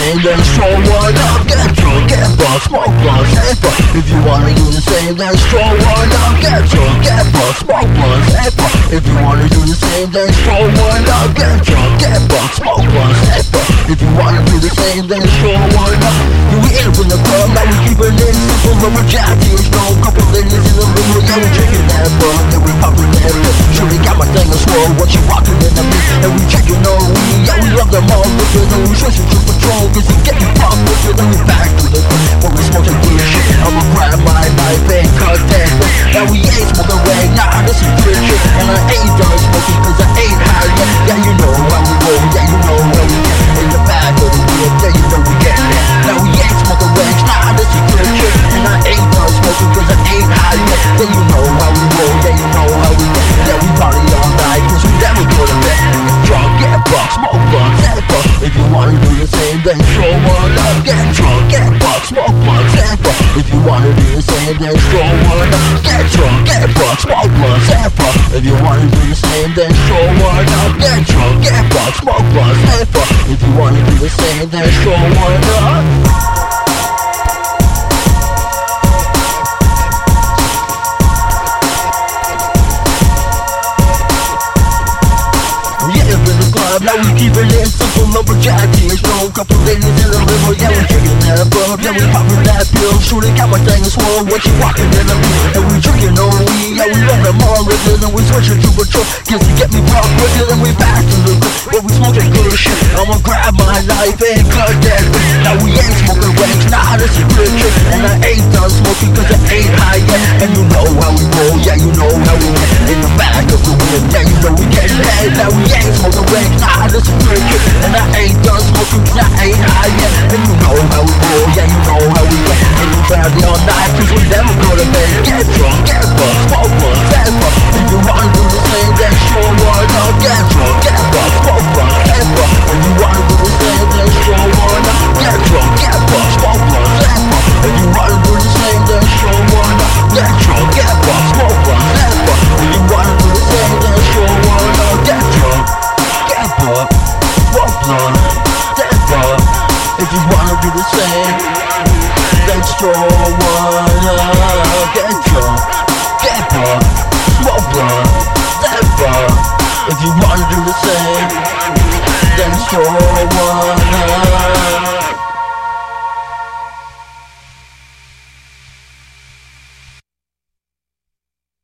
insane Then show one up, get drunk, get fucked, smoke blunts and fight If you wanna do the same, then show one up, get drunk, get fucked, smoke blunts and fight If you wanna do the same, then show one up, get drunk, get fucked, smoke blunts and fight If you wanna do the same, then show one up. Do we in from the club, now you keep it in, so we're rejecting my thing what you rockin' in the beat and we checking on we, yeah we love them all, but you know we switching to patrol, cause we getting pumped, but you know we back to the when we smoking good shit. I'ma grab my knife and cut that thing. Now we ain't smoking rag, nah, this is good shit. And I ain't done smoking cause I ain't high yet. Yeah, you know how we roll, yeah, you know then throw one up, get drunk, get bucks, smoke blunts, and fuck. If you wanna do the same, then throw one up, get drunk, get bucks, smoke blunts, and fuck. If you wanna do the same, then throw one up, get drunk, get bucks, smoke blunts, and fuck. If you wanna do the same, then throw one up. Simple, Lumbajack kids, no couple ladies in the limo, yeah, we drinking that bub, yeah, we popping that pill, shooting, got my thing swole, what you walking in the beat, and we drinking on weed, yeah, we love them all richer, and we switching to patrol, cause you get me rock quicker, then we back to the club, but we smoking good shit, I'ma grab my knife and cut that. Bitch, now we ain't smoking wax, nah, this is good shit, and I ain't done smoking cause I this is good and I ain't done smoking I ain't high yet, and you know how we roll, yeah, you know how we get, in the party all night, you wanna be the same Thanks for what